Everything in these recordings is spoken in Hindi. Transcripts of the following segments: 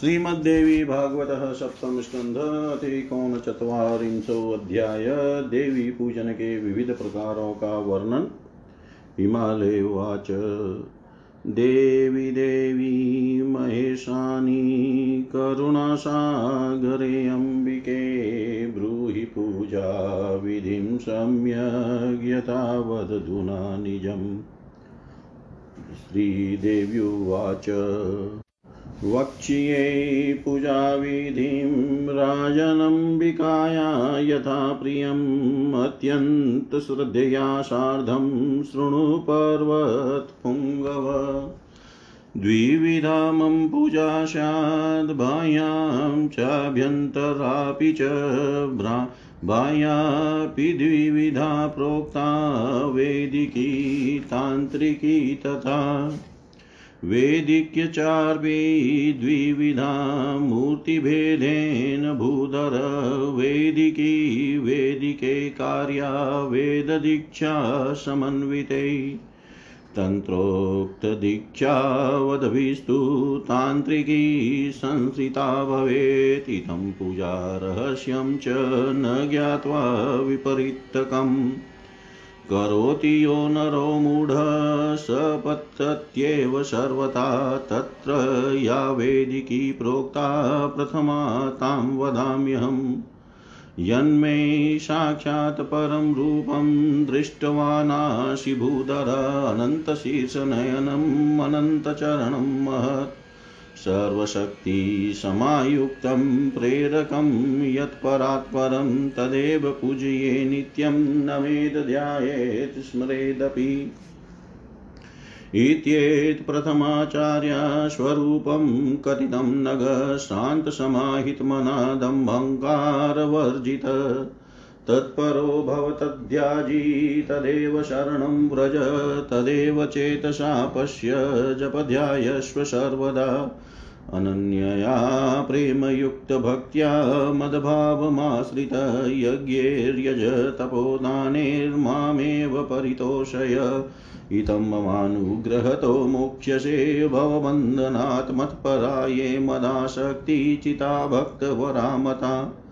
श्रीमद्देवी भागवत सप्तम स्कंध अध्याय देवी पूजन के विविध प्रकारों का वर्णन। हिमालय उवाच। देवी देवी, महेशानी, करुणासागरे अम्बिके, ब्रूहि पूजा विधिं सम्यग्यथा वदधुना निजम्। श्रीदेव्युवाच वक्ष्ये पूजाविधिं राजनम्बिकाया यथा प्रियम् अत्यन्तश्रद्धया सार्धं शृणु पर्वत्पुङ्गव द्विविधामं पूजा स्याद् चाभ्यन्तरापि च भ्रा, बाह्यापि द्विविधा प्रोक्ता, वेदिकी, तान्त्रिकी तथा वेदिक्यचार्वी द्विविधा मूर्तिभेदेन भूधर वेदिकी वेदिके कार्या वेददीक्षा समन्विते तन्त्रोक्तदीक्षावधभिस्तु तान्त्रिकी संस्थिता भवेत्, इदं पूजारहस्यं च न ज्ञात्वा विपरीतकम्। करोति यो नरो मूढः सर्वथा तत्र या वेदिकी प्रोक्ता प्रथमा तां वदाम्यहम्। यन्मे साक्षात् परं रूपं दृष्टवानासि अनन्तशीर्षनयनम् अनन्तचरणं महत्। सर्वशक्तिसमायुक्तं प्रेरकं यत्परात् परं तदेव पूजये नित्यं नमेद ध्यायेत् स्मरेदपि। इत्येत् प्रथमाचार्या स्वरूपं कथितं नग शान्तसमाहितमनादम्भङ्कारवर्जित तत्परो भव तद्याजी तदेव शरणं व्रज, तदेव चेतसा पश्य जपध्यायस्व सर्वदा अनन्यया प्रेमयुक्तभक्त्या मद्भावमाश्रित यज्ञैर्यज तपोदानैर्मामेव परितोषय। इतं ममानुग्रहतो मोक्ष्यसे भवबन्धनात् मत्पराये मदाशक्तिचिता भक्तवरामता।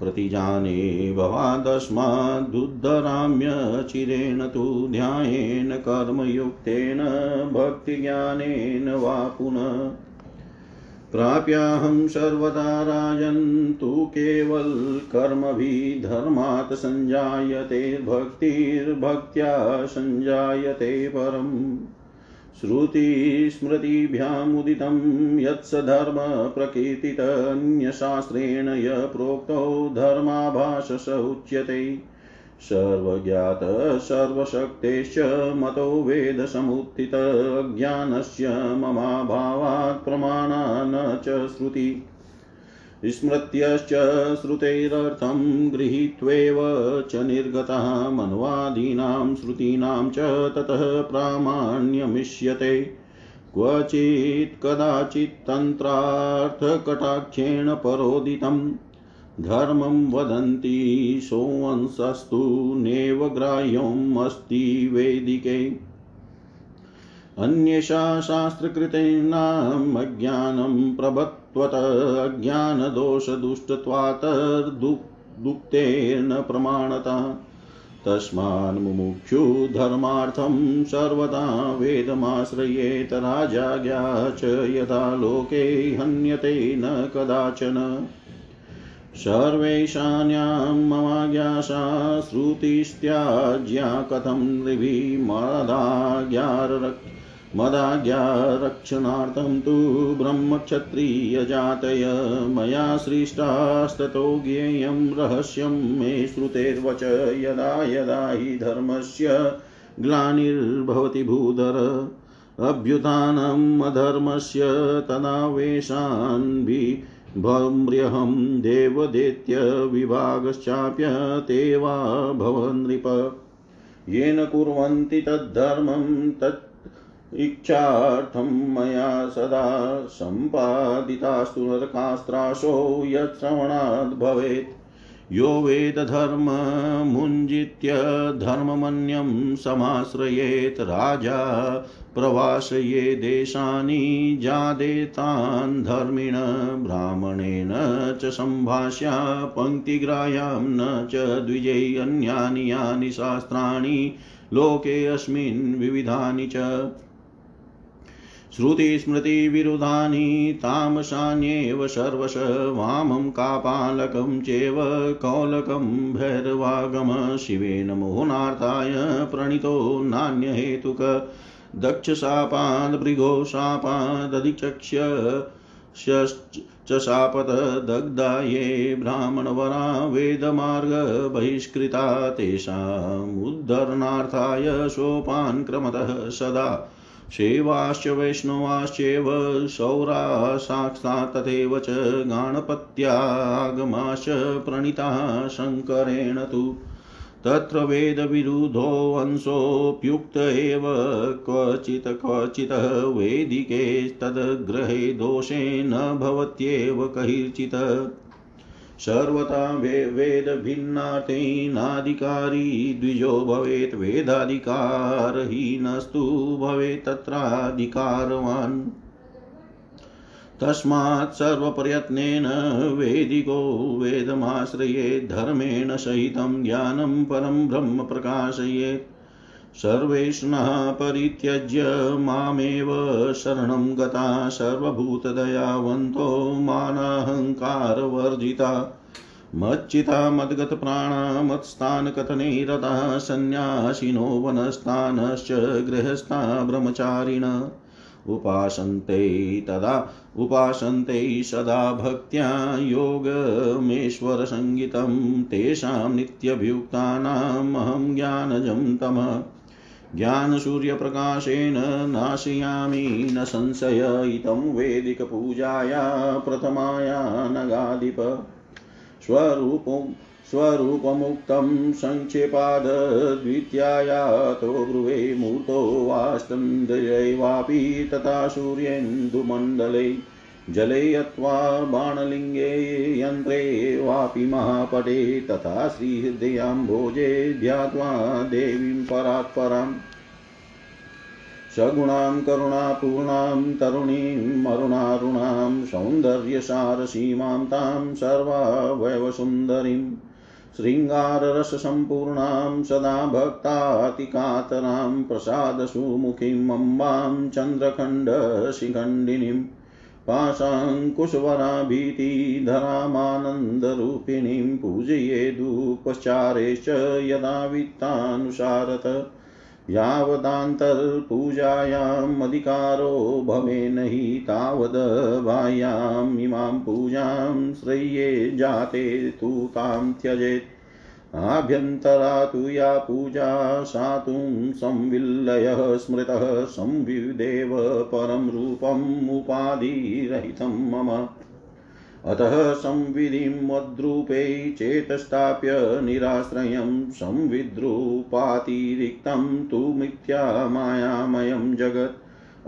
प्रतिजाने भवादस्मादुद्धराम्य चिरेण तु ध्यायेन कर्मयुक्तेन भक्तिज्ञानेन वा पुनः प्राप्याहं सर्वदा राजन् तु केवलकर्मभिधर्मात् सञ्जायते, भक्तिर्भक्त्या सञ्जायते परम्। श्रुतिस्मृतिभ्यामुदितं यत्स धर्मप्रकीर्तितन्यशास्त्रेण य प्रोक्तो धर्माभासस उच्यते सर्वज्ञात सर्वशक्तेश्च मतो वेदसमुत्थित अज्ञानस्य ममाभावात् प्रमाणा न च श्रुति। स्मृत्यश्च श्रुतेरर्थं गृहीत्वेव च निर्गतः मन्वादीनां श्रुतीनां च ततः प्रामाण्यमिष्यते। क्वचित् कदाचित् तन्त्रार्थकटाक्षेण परोदितम् धर्मं वदन्ति सोऽंसस्तु नेव ग्राह्यमस्ति वेदिके। अन्येषा प्रभत्वत अज्ञानदोषदुष्टत्वातर्दुक्तेन प्रमाणतः। तस्मान् मुमुक्षुधर्मार्थं सर्वदा वेदमाश्रयेत राजाज्ञा च यथा लोके हन्यते न कदाचन। सर्वेशान्यां ममाज्ञासा श्रुतिस्त्याज्या कथं नृभिमदाज्ञारक् मदाज्ञारक्षणार्थं तु ब्रह्मक्षत्रियजातय मया सृष्टास्ततो ज्ञेयं रहस्यं मे श्रुतेर्वच यदा यदा हि धर्मस्य ग्लानिर्भवति भूधर। अभ्युत्थानम् अधर्मस्य तदा वेशान्भि भम्र्यहं देवदेत्य विभागश्चाप्यते वा भवनृप येन कुर्वन्ति तद्धर्मं तत् इच्छार्थं मया सदा सम्पादितास्तु नरकास्त्राशो यच्छ्रवणाद् भवेत्। यो वेदधर्ममुञ्जित्य धर्ममन्यं समाश्रयेत्। राजा प्रवास ये देशानि जादेतान् धर्मिण ब्राह्मणेन च सम्भाष्या पङ्क्तिग्राह्यां न च द्विजै अन्यानि यानि शास्त्राणि। लोके अस्मिन् विविधानि च श्रुतिस्मृतिविरुधानि तामसान्येव सर्वश वामं कापालकं चेव कौलकं भैरवागम शिवेन मोहनार्थाय प्रणीतो नान्यहेतुक दक्षशापादभृगो शापादधिचक्ष्य च शापत दग्धा ये ब्राह्मणवरा वेदमार्गबहिष्कृता तेषामुद्धरणार्थाय सोपान् क्रमतः सदा सेवाश्च वैष्णवाश्चैव सौरा साक्षात् तथैव च गाणपत्यागमाश्च प्रणीता शङ्करेण तु। तत्र वेदविरुद्धोऽंशोऽप्युक्त एव क्वचित् क्वचित् वेदिके दोषे न भवत्येव कैर्चित् सर्वथा वे वेदभिन्नार्थेनाधिकारी द्विजो भवेत् वेदाधिकारहीनस्तु भवेत् तत्राधिकारवान्। तस्मात् सर्वप्रयत्नेन वेदिको वेदमाश्रयेत् धर्मेण सहितं ज्ञानं परं ब्रह्म प्रकाशयेत्। सर्वेष्णः परित्यज्य मामेव शरणं गता सर्वभूतदयावन्तो मानाहङ्कारवर्जिता मच्चिता मद्गतप्राणा मत्स्थानकथने रतः सन्न्यासिनो वनस्थानश्च गृहस्था ब्रह्मचारिण। उपासन्ते तदा, उपासन्ते सदा भक्त्या योगमेश्वरसङ्गीतं तेषां नित्यभियुक्तानामहं ज्ञानजं तमः। ज्ञानसूर्यप्रकाशेन नाशयामि न संशय इतं वेदिकपूजाया प्रथमाया नगाधिप स्वरूपं, स्वरूपमुक्तं सङ्क्षेपाद द्वितीयायातो ब्रुवे मूर्तो वास्तन्द्रयैवापि तथा सूर्येन्दुमण्डले जले अथवा बाणलिङ्गे यन्त्रे वापि महापटे तथा श्रीहृदयाम्भोजे ध्यात्वा देवीं परात्पराम्। सगुणां करुणापूर्णां तरुणीम् अरुणारुणां सौन्दर्यसारसीमां तां सर्वावयवसुन्दरीं शृङ्गाररससम्पूर्णां सदा भक्तातिकातरां प्रसादसुमुखीम् अम्बां चन्द्रखण्डशिखण्डिनीम्। पाशाङ्कुशवराभीतिधरामानन्दरूपिणीं पूजयेदुपचारेश्च यदा वित्तानुसारत यावदान्तर्पूजायाम् अधिकारो भवेन हि तावद् बाह्याम् इमां पूजां श्रेये जाते तु तां त्यजेत्। आभ्यन्तरा तु या पूजा सा तु संविल्लयः स्मृतः संविदेव परं रूपम् उपाधिरहितं मम। अतः संविधिं मद्रूपे चेतस्थाप्य निराश्रयं संविद्रूपातिरिक्तं तु मिथ्या मायामयं जगत्।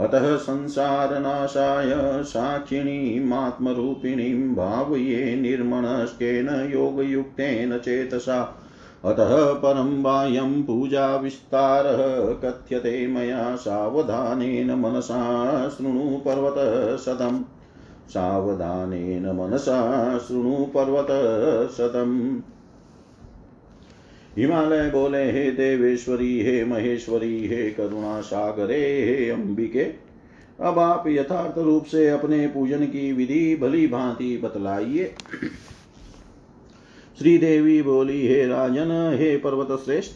अतः संसारनाशाय साक्षिणीमात्मरूपिणीं भावये निर्मणस्केन योगयुक्तेन चेतसा। अतः परं बाह्यं पूजाविस्तारः कथ्यते मया सावधानेन मनसा शृणु पर्वतशतम् सावधानेन मनसा शृणु पर्वतशतम् हिमालय बोले, हे देवेश्वरी, हे महेश्वरी, हे करुणा सागरे, हे अंबिके, अब आप यथार्थ रूप से अपने पूजन की विधि भली भांति बतलाइए। श्री देवी बोली, हे राजन, हे पर्वत श्रेष्ठ,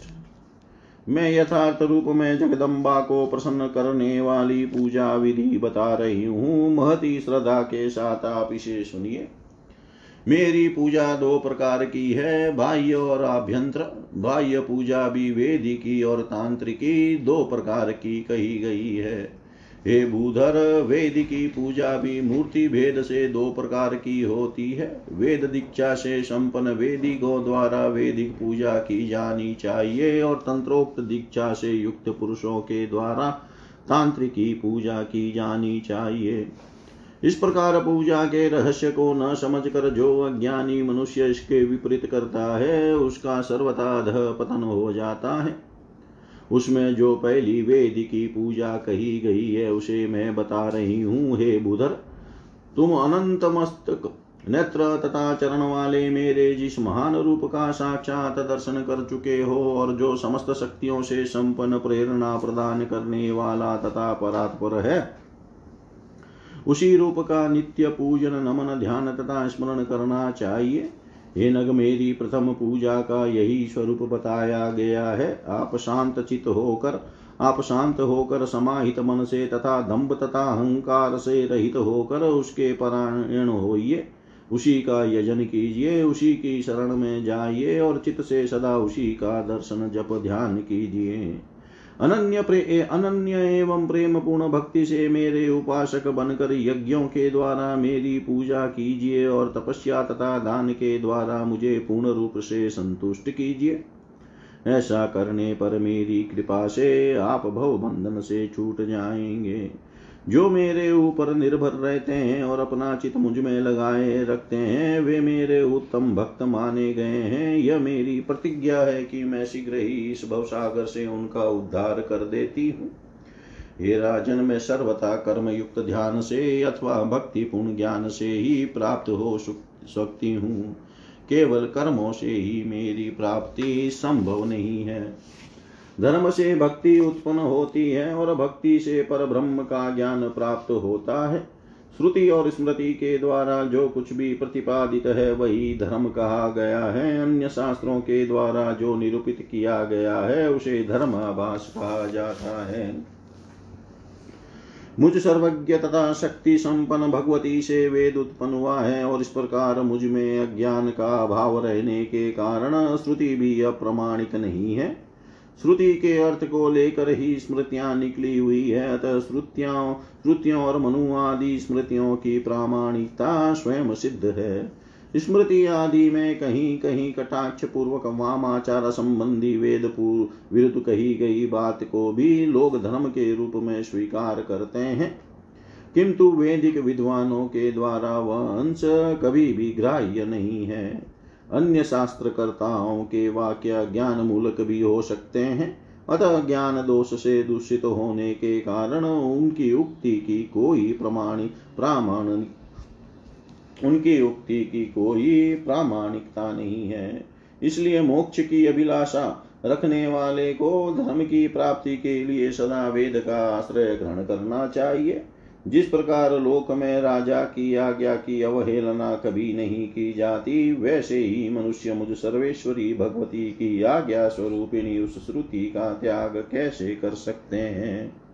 मैं यथार्थ रूप में जगदम्बा को प्रसन्न करने वाली पूजा विधि बता रही हूँ। महती श्रद्धा के साथ आप इसे सुनिए। मेरी पूजा दो प्रकार की है, बाह्य और आभ्यंतर। बाह्य पूजा भी वेदिकी और तांत्रिकी दो प्रकार की कही गई है। हे भूधर, वेद की पूजा भी मूर्ति भेद से दो प्रकार की होती है। वेद दीक्षा से संपन्न वेदिकों द्वारा वेदिक पूजा की जानी चाहिए और तंत्रोक्त दीक्षा से युक्त पुरुषों के द्वारा तांत्रिकी पूजा की जानी चाहिए। इस प्रकार पूजा के रहस्य को न समझकर जो अज्ञानी मनुष्य इसके विपरीत करता है, उसका सर्वथा पतन हो जाता है। उसमें जो पहली वेद की पूजा कही गई है, उसे मैं बता रही हूँ, हे बुधर, तुम अनंत मस्तक, नेत्र तथा चरण वाले मेरे जिस महान रूप का साक्षात दर्शन कर चुके हो और जो समस्त शक्तियों से संपन्न प्रेरणा प्रदान करने वाला तथा परात्पर है उसी रूप का नित्य पूजन नमन ध्यान तथा स्मरण करना चाहिए। हे नग मेरी प्रथम पूजा का यही स्वरूप बताया गया है। आप शांत चित होकर, आप शांत होकर समाहित मन से तथा दम्भ तथा अहंकार से रहित होकर उसके परायण होइए। उसी का यजन कीजिए, उसी की शरण में जाइए और चित्त से सदा उसी का दर्शन जप ध्यान कीजिए। अनन्य प्रे अनन्य एवं प्रेम पूर्ण भक्ति से मेरे उपासक बनकर यज्ञों के द्वारा मेरी पूजा कीजिए और तपस्या तथा दान के द्वारा मुझे पूर्ण रूप से संतुष्ट कीजिए। ऐसा करने पर मेरी कृपा से आप भव बंधन से छूट जाएँगे। जो मेरे ऊपर निर्भर रहते हैं और अपना चित मुझमें लगाए रखते हैं, वे मेरे उत्तम भक्त माने गए हैं। यह मेरी प्रतिज्ञा है कि मैं शीघ्र ही इस भवसागर से उनका उद्धार कर देती हूँ। हे राजन, मैं सर्वथा कर्म युक्त ध्यान से अथवा भक्ति पूर्ण ज्ञान से ही प्राप्त हो सकती हूँ। केवल कर्मों से ही मेरी प्राप्ति संभव नहीं है। धर्म से भक्ति उत्पन्न होती है और भक्ति से पर ब्रह्म का ज्ञान प्राप्त होता है। श्रुति और स्मृति के द्वारा जो कुछ भी प्रतिपादित है, वही धर्म कहा गया है। अन्य शास्त्रों के द्वारा जो निरूपित किया गया है, उसे धर्म धर्माभास कहा जाता है। मुझ सर्वज्ञ तथा शक्ति संपन्न भगवती से वेद उत्पन्न हुआ है और इस प्रकार मुझमें अज्ञान का अभाव रहने के कारण श्रुति भी अप्रमाणिक नहीं है। श्रुति के अर्थ को लेकर ही स्मृतियाँ निकली हुई है। अतः श्रुतियों श्रुतियों और मनु आदि स्मृतियों की प्रामाणिकता स्वयं सिद्ध है। स्मृति आदि में कहीं कहीं कटाक्ष पूर्वक वामाचार संबंधी वेद विरुद्ध कही गई बात को भी लोग धर्म के रूप में स्वीकार करते हैं। किंतु वैदिक विद्वानों के द्वारा वह अंश कभी भी ग्राह्य नहीं है। अन्य शास्त्रकर्ताओं के वाक्य ज्ञान मूलक भी हो सकते हैं। अतः ज्ञान दोष से दूषित होने के कारण उनकी उक्ति की कोई प्रमाणिक प्रामाणिक उनकी उक्ति की कोई प्रामाणिकता नहीं है। इसलिए मोक्ष की अभिलाषा रखने वाले को धर्म की प्राप्ति के लिए सदा वेद का आश्रय ग्रहण करना चाहिए। जिस प्रकार लोक में राजा की आज्ञा की अवहेलना कभी नहीं की जाती, वैसे ही मनुष्य मुझ सर्वेश्वरी भगवती की आज्ञा स्वरूपिणी उस श्रुति का त्याग कैसे कर सकते हैं?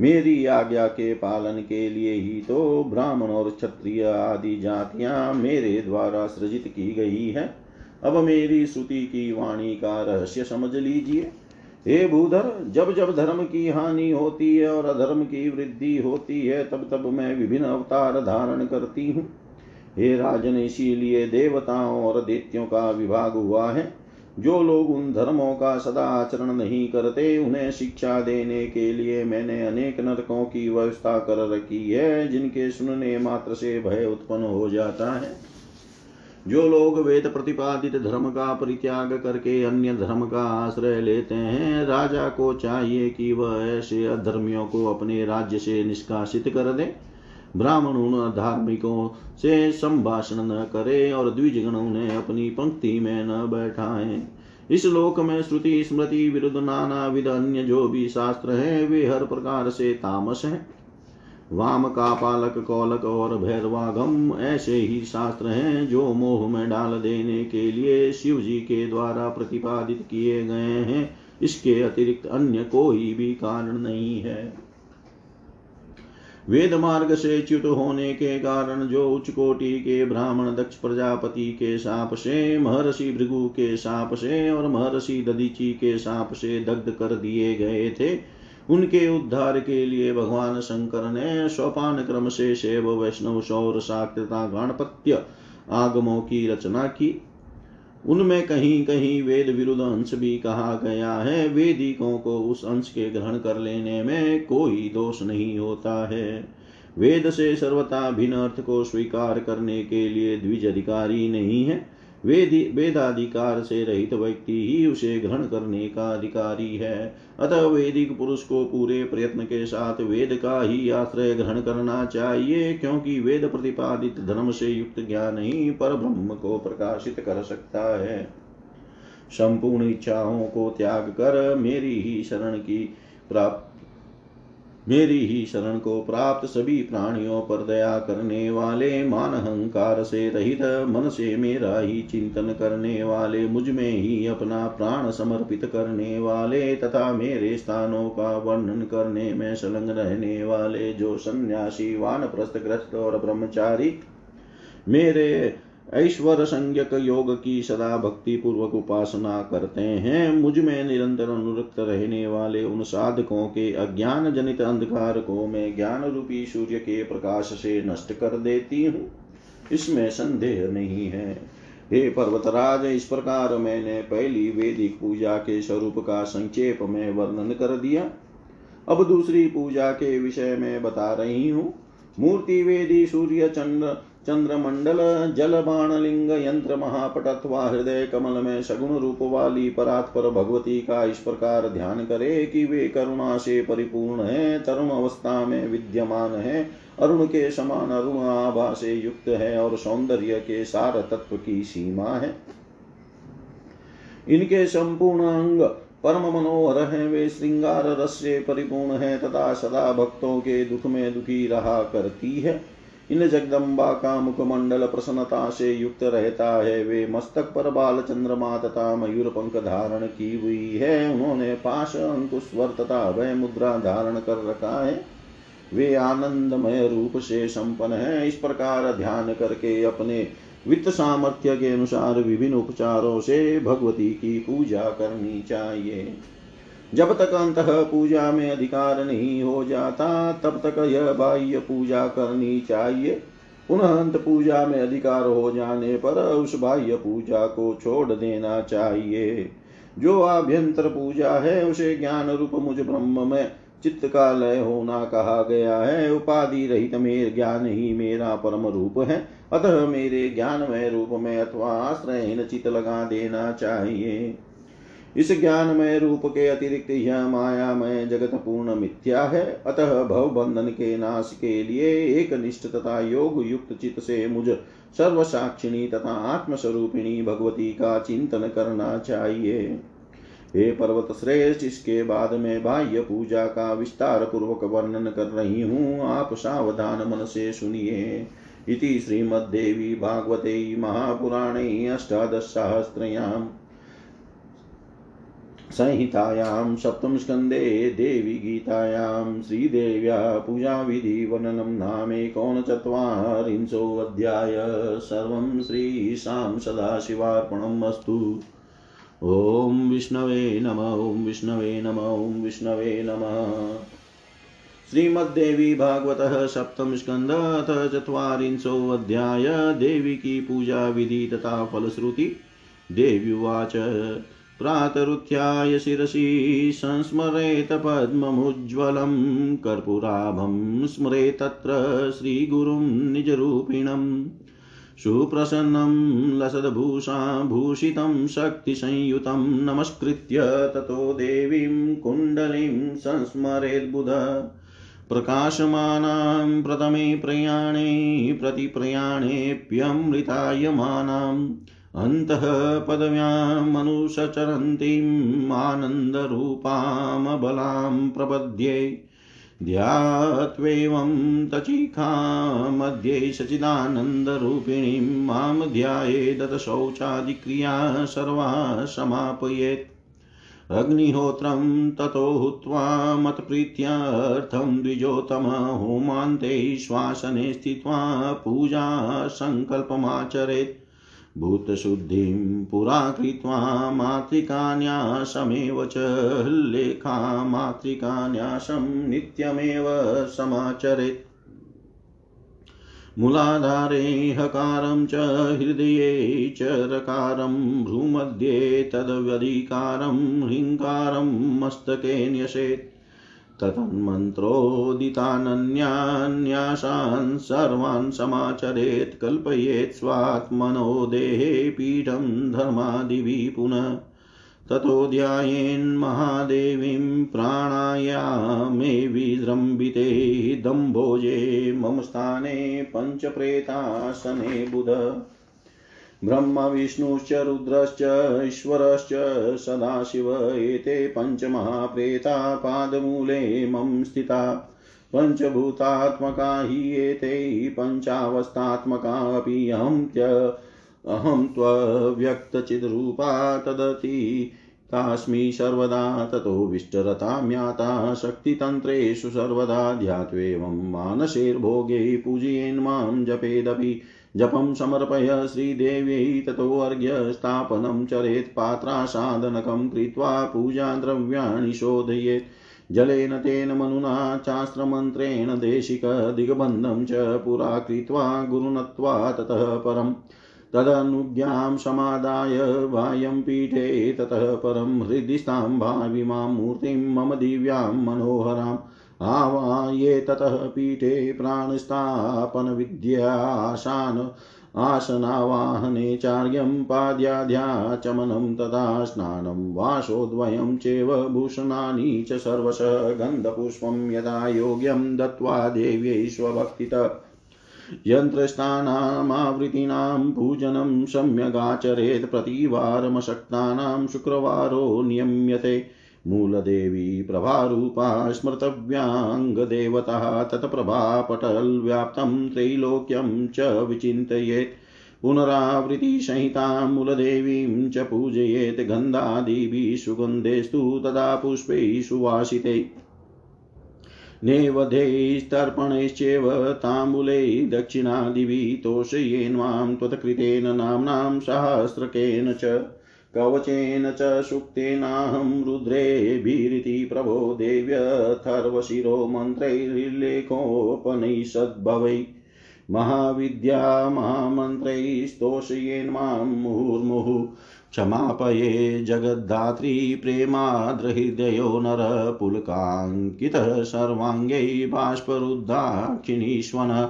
मेरी आज्ञा के पालन के लिए ही तो ब्राह्मण और क्षत्रिय आदि जातियाँ मेरे द्वारा सृजित की गई है। अब मेरी श्रुति की वाणी का रहस्य समझ लीजिए। हे भूधर, जब जब धर्म की हानि होती है और अधर्म की वृद्धि होती है, तब तब मैं विभिन्न अवतार धारण करती हूँ। हे राजन, इसीलिए देवताओं और दैत्यों का विभाग हुआ है। जो लोग उन धर्मों का सदा आचरण नहीं करते, उन्हें शिक्षा देने के लिए मैंने अनेक नरकों की व्यवस्था कर रखी है, जिनके सुनने मात्र से भय उत्पन्न हो जाता है। जो लोग वेद प्रतिपादित धर्म का परित्याग करके अन्य धर्म का आश्रय लेते हैं, राजा को चाहिए कि वह ऐसे अधर्मियों को अपने राज्य से निष्कासित कर दे। ब्राह्मण उन धार्मिकों से संभाषण न करे और द्विजगण उन्हें अपनी पंक्ति में न बैठाए। इस लोक में श्रुति, स्मृति, विरुद्ध नाना विध अन्य जो भी शास्त्र है, वे हर प्रकार से तामस हैं। वाम का पालक, कौलक और भैरवागम ऐसे ही शास्त्र हैं जो मोह में डाल देने के लिए शिव जी के द्वारा प्रतिपादित किए गए हैं। इसके अतिरिक्त अन्य कोई भी कारण नहीं है। वेद मार्ग से च्युत होने के कारण जो उच्च कोटि के ब्राह्मण, दक्ष प्रजापति के साप से, महर्षि भृगु के साप से और महर्षि ददीची के साप से दग्ध कर दिए गए थे उनके उद्धार के लिए भगवान शंकर ने सोपान क्रम से शैव, वैष्णव सौर साक्षता गणपत्य आगमों की रचना की। उनमें कहीं कहीं वेद विरुद्ध अंश भी कहा गया है। वेदिकों को उस अंश के ग्रहण कर लेने में कोई दोष नहीं होता है। वेद से सर्वता भिन्न अर्थ को स्वीकार करने के लिए द्विज अधिकारी नहीं है। वेदी वेदाधिकार से रहित व्यक्ति ही उसे ग्रहण करने का अधिकारी है। अतः वेदिक पुरुष को पूरे प्रयत्न के साथ वेद का ही आश्रय ग्रहण करना चाहिए, क्योंकि वेद प्रतिपादित धर्म से युक्त ज्ञान ही पर ब्रह्म को प्रकाशित कर सकता है। संपूर्ण इच्छाओं को त्याग कर मेरी ही शरण की प्राप्त मेरी ही शरण को प्राप्त सभी प्राणियों पर दया करने वाले मान अहंकार से रहित मन से मेरा ही चिंतन करने वाले, मुझमें ही अपना प्राण समर्पित करने वाले तथा मेरे स्थानों का वर्णन करने में संलग्न रहने वाले जो सन्यासी वान प्रस्थग्रस्त और ब्रह्मचारी मेरे ऐश्वर संज्ञक योग की सदा भक्ति पूर्वक उपासना करते हैं। मुझमें निरंतर अनुरक्त रहने वाले उन साधकों के अज्ञान जनित अंधकार को मैं ज्ञान रूपी सूर्य के प्रकाश से नष्ट कर देती हूँ। इसमें संदेह नहीं है। हे पर्वतराज, इस प्रकार मैंने पहली वेदिक पूजा के स्वरूप का संक्षेप में वर्णन कर दिया। अब दूसरी पूजा के विषय में बता रही हूँ। मूर्ति वेदी सूर्य चंद्र चंद्रमंडल जल बाण लिंग यंत्र महापट अथवा हृदय कमल में सगुण रूप वाली परात्पर भगवती का इस प्रकार ध्यान करे कि वे करुणा से परिपूर्ण है तरुण अवस्था में विद्यमान है, अरुण के समान अरुण आभा से युक्त है और सौंदर्य के सार तत्व की सीमा है। इनके संपूर्ण अंग परम मनोहर है, वे श्रृंगार रस से परिपूर्ण है, तथा सदा भक्तों के दुख में दुखी रहा करती है। इन जगदम्बा का मुखमंडल प्रसन्नता से युक्त रहता है, वे मस्तक पर बाल चंद्रमा तथा मयूर पंख धारण की हुई है। उन्होंने पाश अंकुस्वर तथा वह मुद्रा धारण कर रखा है। वे आनंदमय रूप से संपन्न है। इस प्रकार ध्यान करके अपने वित्त सामर्थ्य के अनुसार विभिन्न उपचारों से भगवती की पूजा करनी चाहिए। जब तक अंत पूजा में अधिकार नहीं हो जाता, तब तक यह बाह्य पूजा करनी चाहिए। पुनः अंत पूजा में अधिकार हो जाने पर उस बाह्य पूजा को छोड़ देना चाहिए। जो आभ्यंतर पूजा है, उसे ज्ञान रूप मुझ ब्रह्म में चित्त का लय होना कहा गया है। उपाधि रहित मेरे ज्ञान ही मेरा परम रूप है। अतः मेरे ज्ञानमय रूप में अथवा आश्रय चित्त लगा देना चाहिए। इस ज्ञानमय रूप के अतिरिक्त यह मायामय जगत पूर्ण मिथ्या है। अतः भव बंधन के नाश के लिए एक निष्ठ तथा योग युक्त चित से मुझ सर्वसाक्षिणी तथा आत्मस्वरूपिणी भगवती का चिंतन करना चाहिए। हे पर्वत श्रेष्ठ, इसके बाद में बाह्य पूजा का विस्तार पूर्वक वर्णन कर रही हूँ। आप सावधान मन से सुनिए। इति श्रीमद्देवी भागवते महापुराणे अष्टादशसहस्रयाम् संहितायां सप्तम सप्तमस्कन्धे देवी गीतायां श्रीदेव्या पूजाविधिवर्णनं नामेकोनचत्वारिंशोऽध्याय सर्वं श्रीशां सदाशिवार्पणम् अस्तु। ॐ विष्णवे नम, ॐ विष्णवे नम, ॐ विष्णवे नमः। श्रीमद्देवी भागवतः सप्तम स्कंद अथ चत्वारिंशोऽध्याय देवी की पूजा विधि तथा फलश्रुति। देव्युवाच। प्रातरुत्थाय शिरसि संस्मरेत पद्ममुज्ज्वलं कर्पूराभं स्मरेतत्र श्रीगुरुं निजरूपिणम् सुप्रसन्नं लसद्भूषाभूषितं शक्तिसंयुतं नमस्कृत्य ततो देवीं कुण्डलीं संस्मरेद्बुध प्रकाशमानां प्रथमे प्रयाणे प्रतिप्रयाणेऽप्यमृतायमानाम् अन्तः पदव्यामनुसचरन्तीम् आनन्दरूपामबलां प्रपद्ये ध्यात्वेवं तचिखामध्ये सचिदानन्दरूपिणीं माँ ध्यायेदत शौचादिक्रिया सर्वा समापयेत्। अग्निहोत्रं ततो हुत्वा मत्प्रीत्यार्थं द्विजोतम होमान्ते श्वासने स्थित्वा पूजा सङ्कल्पमाचरेत् भूतशुद्धिं पुरा कृत्वा मातृकान्यासमेव च लेखामातृकान्यासं नित्यमेव समाचरेत् मूलाधारे हकारं च हृदये च रकारं भ्रूमध्ये तदव्यधिकारं ह्रीङ्कारं मस्तके न्यसेत् ततन्मन्त्रोदितानन्यान्यासान् सर्वान् समाचरेत् कल्पयेत् स्वात्मनो देहे पीठं धर्मादिभिः पुनः ततो ध्यायेन्महादेवीं प्राणायामे विजृम्बिते दम्भोजे मम स्थाने पञ्चप्रेतासने बुध। ब्रह्मविष्णुश्च रुद्रश्च, ईश्वरश्च, सदाशिव एते पञ्चमहाप्रेता पादमूले मम स्थिता। पञ्चभूतात्मका हि एते पञ्चावस्थात्मका अपि अहं त्य अहं त्वव्यक्तचिद्रूपा तदति। तास्मि सर्वदा ततो विष्टरतां याता शक्तितन्त्रेषु सर्वदा ध्यात्वेवं मानसेर्भोगे पूजयेन्मां जपेदपि। जपं समर्पय श्रीदेव्यै ततोऽर्घ्यस्थापनं चरेत् पात्रासाधनकं कृत्वा पूजाद्रव्याणि शोधयेत्। जलेन तेन मनुना चास्त्रमन्त्रेण देशिकदिग्बन्धं च पुरा कृत्वा गुरुनत्वा ततः परम्। तदनुज्ञां समादाय वायं पीठे ततः परं हृदि स्तां भाविमां मूर्तिं मम दिव्यां मनोहराम्। आवाये ततः पीठे प्राणस्थापनविद्याशान् आसनावाहने चार्यं पाद्याध्याचमनं तथा स्नानं वासोद्वयं चेव भूषणानि च सर्वश गन्धपुष्पं यदा योग्यं दत्त्वा देव्यै स्वभक्तितः। यन्त्रस्थानामावृतीनां पूजनं सम्यगाचरेत् प्रतिवारमशक्तानां शुक्रवारो नियम्यते। मूलदेवी प्रभारूपा स्मर्तव्याङ्गदेवता तत्प्रभापटलव्याप्तं त्रैलोक्यं च विचिन्तयेत् पुनरावृत्तिसहितां मूलदेवीं च पूजयेत् गन्धादिभिः सुगन्धेस्तु तदा पुष्पैः सुवासिते नेवधैस्तर्पणैश्चैव ताम्बूलै दक्षिणादिभिः तोषयेन्वां त्वत्कृतेन नाम्नां सहस्रकेन च कवचेन च सुक्तेनाहं रुद्रेभिरिति प्रभो देव्यथर्वशिरो मन्त्रैर्लेखोपनिषद्भवै। महाविद्या महामन्त्रैस्तोषयेन् मुहुर्मुहुः। क्षमापये जगद्धात्री प्रेमाद्रहृदयो नरपुलकाङ्कितः सर्वाङ्गै बाष्परुद्धाक्षिणीष्वन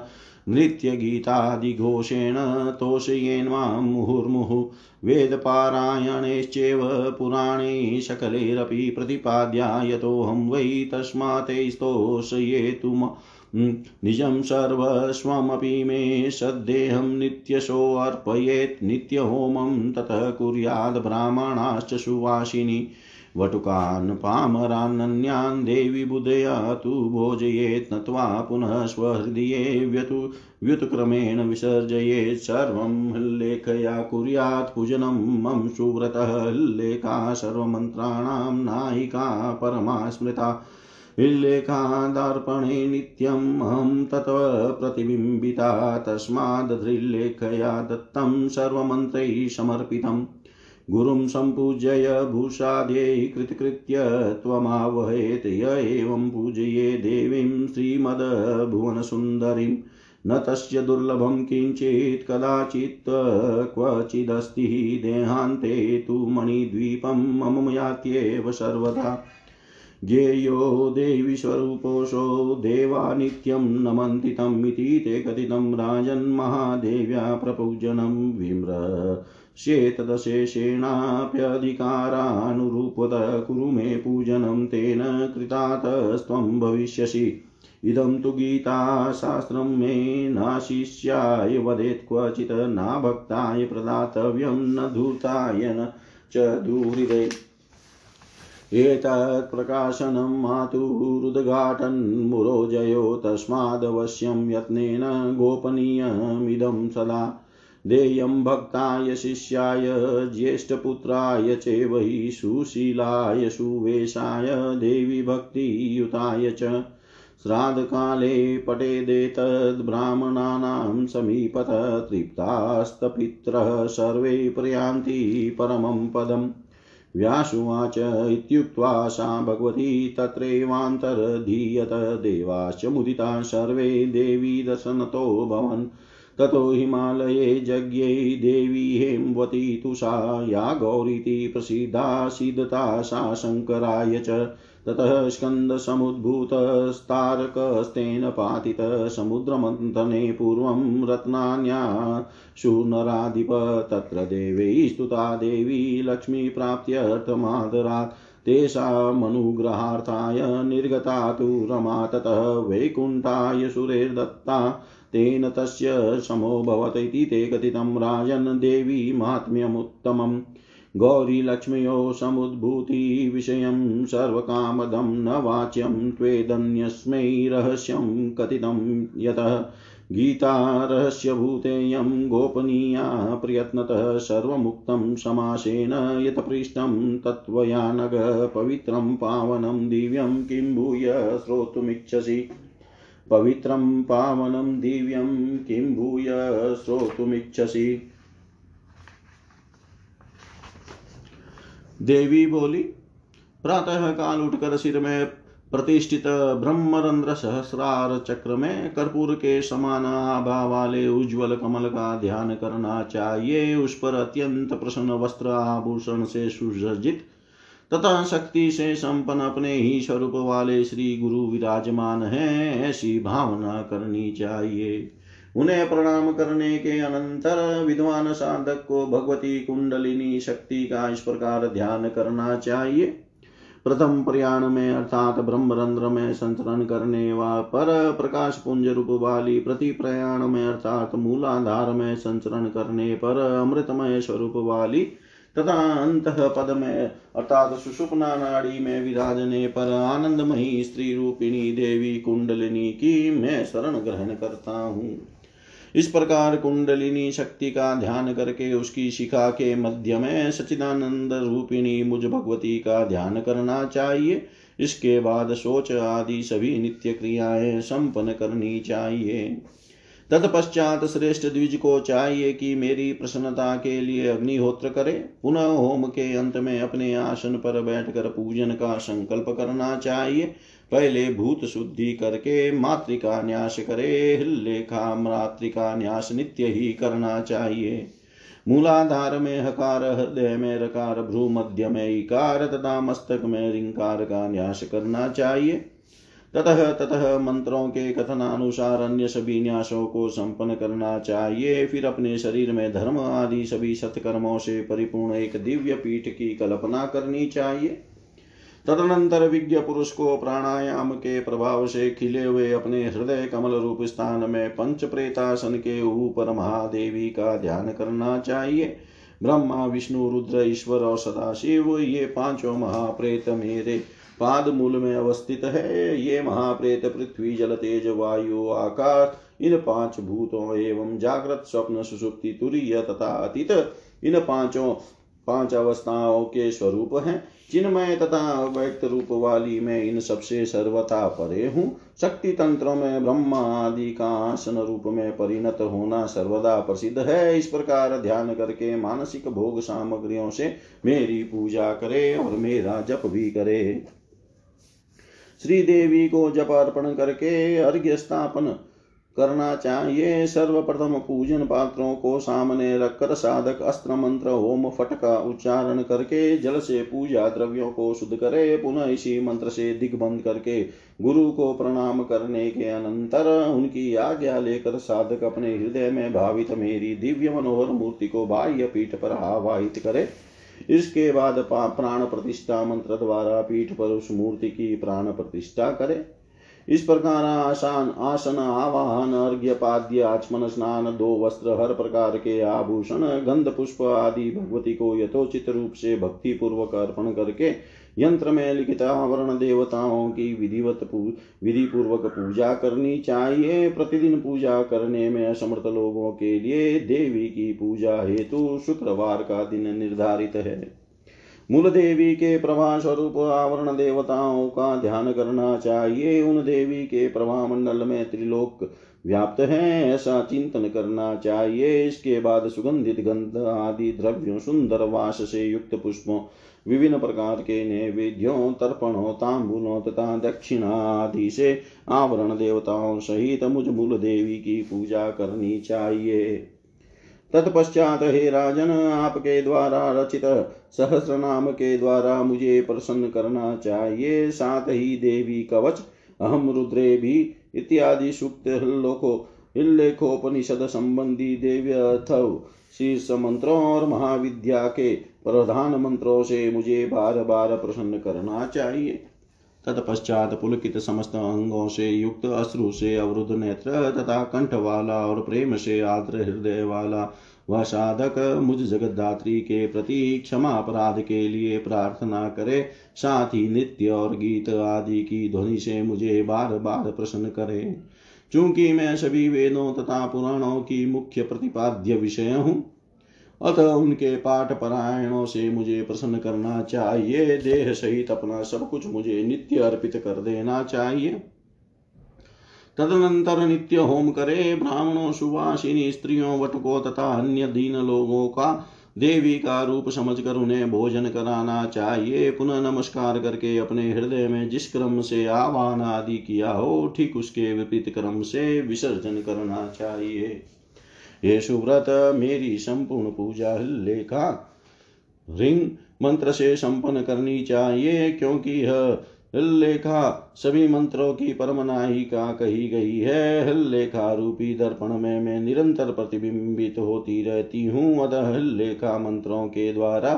नृत्यगीतादिघोषेण तोषयेन् माँ मुहुर्मुहुः वेदपारायणैश्चैव पुराणे सकलैरपि प्रतिपाद्या यतोऽहं वै तस्मात्स्तोषयेतु निजं सर्वस्वमपि मे सद्देहं नित्यशोऽर्पयेत् नित्यहोमं ततः कुर्याद् ब्राह्मणाश्च सुवासिनी। वटुकान् पामरानन्यान् देवि बुधया तु भोजयेत् नत्वा पुनः स्वहृदये व्यतु व्युत्क्रमेण विसर्जयेत् सर्वं हल्लेखया कुर्यात् पूजनं मम सुव्रतः हल्लेखा सर्वमन्त्राणां नायिका परमा स्मृता विल्लेखादर्पणे नित्यम् अहं तत्त्व प्रतिबिम्बिता। तस्माद्ध्रिल्लेखया दत्तं सर्वमन्त्रैः समर्पितम्। गुरुं सम्पूजय भूषाद्यै कृतकृत्य त्वमावहेत् य एवं पूजये देवीं न तस्य दुर्लभं किञ्चित् कदाचित् क्वचिदस्ति देहान्ते तु मणिद्वीपं मम यात्येव सर्वदा। ज्ञेयो देवीस्वरूपोऽसौ देवा नित्यं नमन्ति तम् इति ते कथितं राजन्महादेव्या प्रपूजनं विम्र। शेतदशेषेणाप्यधिकारानुरूपत कुरु मे पूजनं तेन कृतातस्त्वं भविष्यसि। इदं तु गीताशास्त्रं मे नाशिष्याय वदेत् क्वचित् नाभक्ताय प्रदातव्यं न धूर्ताय न च दुहृदे एतत् प्रकाशनं मातुरुद्घाटन्मुरोजयो तस्मादवश्यं यत्नेन गोपनीयमिदं सदा। देयं भक्ताय शिष्याय, ज्येष्ठपुत्राय चैव हि सुशीलाय, सुवेशाय, देवी भक्तियुताय च। श्राद्धकाले पठेदेतद्ब्राह्मणानां समीपत तृप्तास्तपित्रः सर्वे प्रयान्ति परमं पदम्। व्यासुवाच इत्युक्त्वा सा भगवती तत्रैवान्तर्धीयत, देवाश्च मुदिता सर्वे देवी दर्शनतो भवन्। ततो हिमालये यज्ञै देवी हेमवती तुषा, या गौरीति प्रसिद्धा सिद्धता सा शङ्कराय च। ततः स्कन्दसमुद्भूतस्तारकस्तेन पातितः समुद्रमन्थने पूर्वं रत्नान्या शूनराधिप। तत्र देवै स्तुता देवी लक्ष्मीप्राप्त्यर्थमादरात्। तेषामनुग्रहार्थाय निर्गता तु रमा, ततः वैकुण्ठाय सुरेर्दत्ता। तेन तस्य समोऽभवत् इति ते कथितं राजन् देवी माहात्म्यमुत्तमम् गौरीलक्ष्म्यो समुद्भूतिविषयं सर्वकामदं न वाच्यं त्वेदन्यस्मै रहस्यं कथितं यतः। गीतारहस्यभूतेयं गोपनीया प्रयत्नतः सर्वमुक्तं समासेन यत् पृष्टं तत्त्वया नग पवित्रं पावनं दिव्यं किं भूय श्रोतुमिच्छसि। पवित्रं पावनं दिव्यं किं भूय श्रोतुमिच्छसि। देवी बोली, प्रातः काल उठकर सिर में प्रतिष्ठित ब्रह्मरंध्र सहस्रार चक्र में कर्पूर के समान आभा वाले उज्ज्वल कमल का ध्यान करना चाहिए। उस पर अत्यंत प्रसन्न वस्त्र आभूषण से सुसज्जित तथा शक्ति से संपन्न अपने ही स्वरूप वाले श्री गुरु विराजमान हैं, ऐसी भावना करनी चाहिए। उन्हें प्रणाम करने के अनंतर विद्वान साधक को भगवती कुंडलिनी शक्ति का इस प्रकार ध्यान करना चाहिए। प्रथम प्रयाण में, अर्थात ब्रह्मरंध्र में संचरण करने व पर प्रकाश पुंज रूप वाली प्रति प्रयाण में, अर्थात मूलाधार में संचरण करने पर अमृतमय स्वरूप वाली तथा अंत पद में अर्थात सुषुप्ना नाड़ी में विराजने पर आनंदमयी स्त्री रूपिणी देवी कुंडलिनी की मैं शरण ग्रहण करता हूँ। इस प्रकार कुंडलिनी शक्ति का ध्यान करके उसकी शिखा के मध्य में सचिदानंद रूपिणी मुझ भगवती का ध्यान करना चाहिए। इसके बाद सोच आदि सभी नित्य क्रियाएँ संपन्न करनी चाहिए। तत्पश्चात श्रेष्ठ द्विज को चाहिए कि मेरी प्रसन्नता के लिए अग्निहोत्र करे। पुनः होम के अंत में अपने आसन पर बैठकर पूजन का संकल्प करना चाहिए। पहले भूत शुद्धि करके मातृका न्यास करे। हिल्लेखा मातृका न्यास नित्य ही करना चाहिए। मूलाधार में हकार हृदय में रकार भ्रू मध्य में इकार तथा मस्तक में रिंकार का न्यास करना चाहिए। ततः ततः मंत्रों के कथनानुसार अन्य सभी न्यासों को संपन्न करना चाहिए। फिर अपने शरीर में धर्म आदि सभी सत्कर्मों से परिपूर्ण एक दिव्य पीठ की कल्पना करनी चाहिए। तदनंतर विज्ञ पुरुष को प्राणायाम के प्रभाव से खिले हुए अपने हृदय कमल रूप स्थान में पंच प्रेतासन के ऊपर महादेवी का ध्यान करना चाहिए। ब्रह्मा, विष्णु, रुद्र, ईश्वर और सदाशिव, ये पाँचों महाप्रेत मेरे पाद मूल में अवस्थित है, ये महाप्रेत पृथ्वी जल तेज वायु, आकाश, इन पाँच भूतों एवं जागृत स्वप्न, सुसुप्ति, तुरीय तथा अतीत, इन पाँचों, पाँच अवस्थाओं के स्वरूप हैं। चिन्मय तथा अव्यक्त रूप वाली मैं इन सबसे सर्वथा परे हूँ। शक्ति तंत्रों में ब्रह्मा आदि का आसन रूप में परिणत होना सर्वदा प्रसिद्ध है। इस प्रकार ध्यान करके मानसिक भोग सामग्रियों से मेरी पूजा करे और मेरा जप भी करे। श्री देवी को जप अर्पण करके अर्घ्य स्थापन करना चाहिए। सर्वप्रथम पूजन पात्रों को सामने रखकर साधक अस्त्र मंत्र होम फट का उच्चारण करके, जल से पूजा द्रव्यों को शुद्ध करे, पुनः इसी मंत्र से दिग्बंध करके गुरु को प्रणाम करने के अनंतर उनकी आज्ञा लेकर साधक अपने हृदय में भावित मेरी दिव्य मनोहर मूर्ति को बाह्य पीठ पर आवाहित करे। इसके बाद प्राण प्रतिष्ठा मंत्र द्वारा पीठ पर उस मूर्ति की प्राण प्रतिष्ठा करे। इस प्रकार आसान, आसन, आवाहन, अर्घ्य, पाद्य, आचमन, स्नान, दो वस्त्र, हर प्रकार के आभूषण, गंध, पुष्प आदि भगवती को यथोचित रूप से भक्ति पूर्वक अर्पण करके यंत्र में लिखित आवरण देवताओं की विधिवत विधि पूर्वक पूजा करनी चाहिए। प्रतिदिन पूजा करने में असमर्थ लोगों के लिए देवी की पूजा हेतु शुक्रवार का दिन निर्धारित है। मूल देवी के प्रभा स्वरूप आवरण देवताओं का ध्यान करना चाहिए। उन देवी के प्रभा मंडल में त्रिलोक व्याप्त है, ऐसा चिंतन करना चाहिए। इसके बाद सुगंधित गंध आदि द्रव्यों सुंदर वास से युक्त पुष्पों विभिन्न प्रकार के नैवेद्यों, तर्पणों, तांबूलों तथा दक्षिणा आदि से आवरण देवताओं सहित मुझ मूल देवी की पूजा करनी चाहिए। तत्पश्चात हे राजन, आपके द्वारा रचित सहस्र नाम के द्वारा मुझे प्रसन्न करना चाहिए। साथ ही देवी कवच, अहम रुद्रे भी, इत्यादि सुक्त लोको हिल्लेखोपनिषद संबंधी देव्य शीर्ष मंत्रों और महाविद्या के प्रधान मंत्रों से मुझे बार बार प्रसन्न करना चाहिए। तत्पश्चात पुलकित समस्त अंगों से युक्त अश्रु से अवरुद्ध नेत्र तथा कंठ वाला और प्रेम से आद्र हृदय वाला वह साधक मुझ जगदात्री के प्रति क्षमा अपराध के लिए प्रार्थना करे। साथ ही नित्य और गीत आदि की ध्वनि से मुझे बार बार प्रसन्न करे। चूँकि मैं सभी वेदों तथा पुराणों की मुख्य प्रतिपाद्य विषय हूँ अतः उनके पाठ परायणों से मुझे प्रसन्न करना चाहिए। देह सहित अपना सब कुछ मुझे नित्य अर्पित कर देना चाहिए। तदनंतर नित्य होम करे, ब्राह्मणों, सुवासिनी, स्त्रियों, वटकों तथा अन्य दीन लोगों का देवी का रूप समझकर उन्हें भोजन कराना चाहिए। पुनः नमस्कार करके अपने हृदय में जिस क्रम से आह्वान आदि किया हो, ठीक उसके विपरीत क्रम से विसर्जन करना चाहिए। ये सुव्रत मेरी संपूर्ण पूजा, लेखा। रिंग मंत्र से संपन्न करनी चाहिए, क्योंकि यह हिल्लेखा सभी मंत्रों की परमनायिका कही गई है। हिल्लेखा रूपी दर्पण में मैं निरंतर प्रतिबिंबित होती रहती हूँ। अतः हिल्लेखा मंत्रों के द्वारा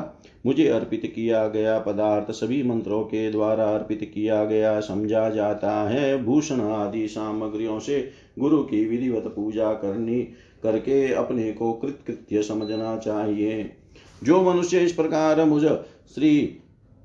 मुझे अर्पित किया गया पदार्थ सभी मंत्रों के द्वारा अर्पित किया गया समझा जाता है। भूषण आदि सामग्रियों से गुरु की विधिवत पूजा करनी करके अपने को कृतकृत्य समझना चाहिए। जो मनुष्य इस प्रकार मुझ श्री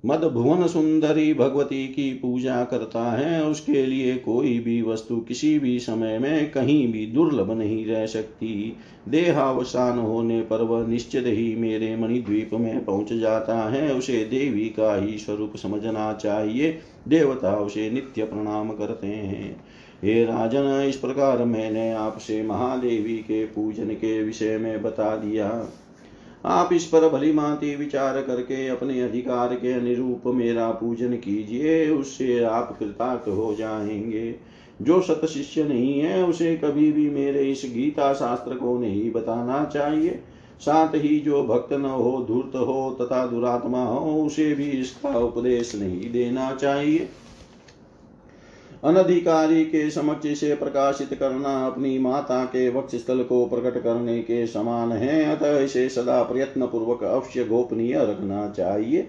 मद भुवन सुंदरी भगवती की पूजा करता है, उसके लिए कोई भी वस्तु किसी भी समय में कहीं भी दुर्लभ नहीं रह सकती। देहावसान होने पर वह निश्चित ही मेरे मणिद्वीप में पहुँच जाता है। उसे देवी का ही स्वरूप समझना चाहिए। देवता उसे नित्य प्रणाम करते हैं। हे राजन, इस प्रकार मैंने आपसे महादेवी के पूजन के विषय में बता दिया। आप इस पर भली मांति विचार करके अपने अधिकार के अनुरूप मेरा पूजन कीजिए, उससे आप कृतार्थ हो जाएँगे। जो सत शिष्य नहीं है, उसे कभी भी मेरे इस गीता शास्त्र को नहीं बताना चाहिए। साथ ही जो भक्त न हो, धूर्त हो तथा दुरात्मा हो, उसे भी इसका उपदेश नहीं देना चाहिए। अनधिकारी के समक्ष इसे प्रकाशित करना अपनी माता के वक्ष स्थल को प्रकट करने के समान है। अतः इसे सदा प्रयत्न पूर्वक अवश्य गोपनीय रखना चाहिए।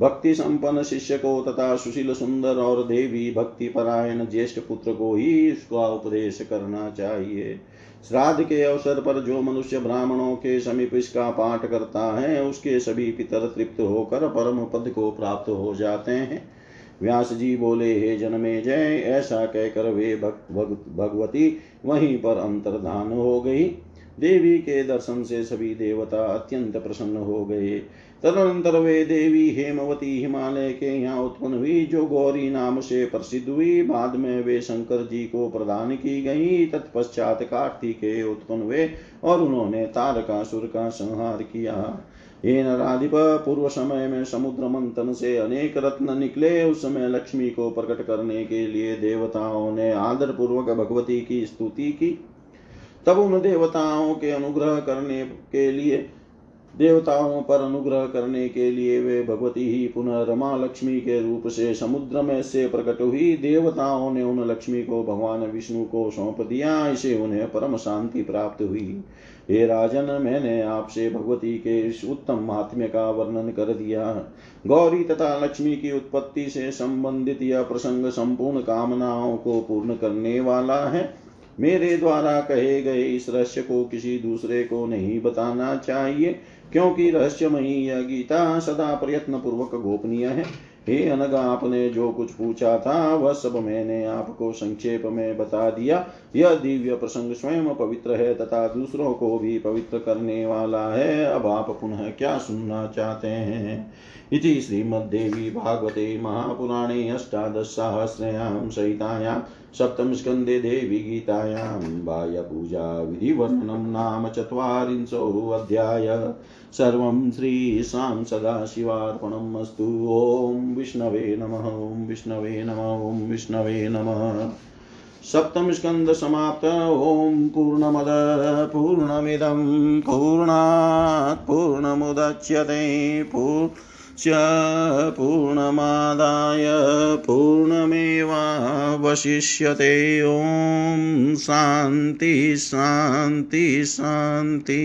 भक्ति संपन्न शिष्य को तथा सुशील, सुंदर और देवी भक्ति परायण ज्येष्ठ पुत्र को ही इसका उपदेश करना चाहिए। श्राद्ध के अवसर पर जो मनुष्य ब्राह्मणों के समीप इसका पाठ करता है, उसके सभी पितर तृप्त होकर परम पद को प्राप्त हो जाते हैं। व्यास जी बोले, हे जन्मे, जय, ऐसा कहकर वे भगवती वहीं पर अंतर्धान हो गई। देवी के दर्शन से सभी देवता अत्यंत प्रसन्न हो गए। तदनंतर वे देवी हेमवती हिमालय के यहाँ उत्पन्न हुई, जो गौरी नाम से प्रसिद्ध हुई। बाद में वे शंकर जी को प्रदान की गई। तत्पश्चात कार्तिकेय उत्पन्न हुए और उन्होंने तारकासुर का संहार किया। ये नराधिप पूर्व समय में समुद्र मंथन से अनेक रत्न निकले। उस समय लक्ष्मी को प्रकट करने के लिए देवताओं ने आदर पूर्वक भगवती की स्तुति की। तब उन देवताओं के अनुग्रह करने के लिए देवताओं पर अनुग्रह करने के लिए वे भगवती ही पुनः रमा लक्ष्मी के रूप से समुद्र में से प्रकट हुई देवताओं ने उन लक्ष्मी को भगवान विष्णु को सौंप दिया, इसे उन्हें परम शांति प्राप्त हुई। हे राजन, मैंने आपसे भगवती के इस उत्तम महात्म्य का वर्णन कर दिया। गौरी तथा लक्ष्मी की उत्पत्ति से संबंधित यह प्रसंग संपूर्ण कामनाओं को पूर्ण करने वाला है। मेरे द्वारा कहे गए इस रहस्य को किसी दूसरे को नहीं बताना चाहिए। क्योंकि रहस्यमयी यह गीता सदा प्रयत्न पूर्वक गोपनीय है। हे अनग, आपने जो कुछ पूछा था, वह सब मैंने आपको संक्षेप में बता दिया। यह दिव्य प्रसंग स्वयं पवित्र है तथा दूसरों को भी पवित्र करने वाला है। अब आप पुनः क्या सुनना चाहते हैं? इति श्रीमद्देवी भागवते महापुराणे अष्टादशसाहस्रयां सहितायां सप्तमस्कन्धे देवी गीतायां बाह्यपूजाविधिवर्णनं नाम चत्वारिंशोऽध्याय। सर्वं श्रीशां सदाशिवार्पणम् अस्तु ॐ विष्णवे नमः, ॐ विष्णवे नमः, ॐ विष्णवे नमः। सप्तम स्कंद समाप्त। ओम पूर्णमद, पूर्णमिदं, पूर्णात् पूर्णमुदच्यते। पूर्च पूर्णमादाय पूर्णमेवावशिष्यते। ॐ शान्ति शान्ति शान्ति।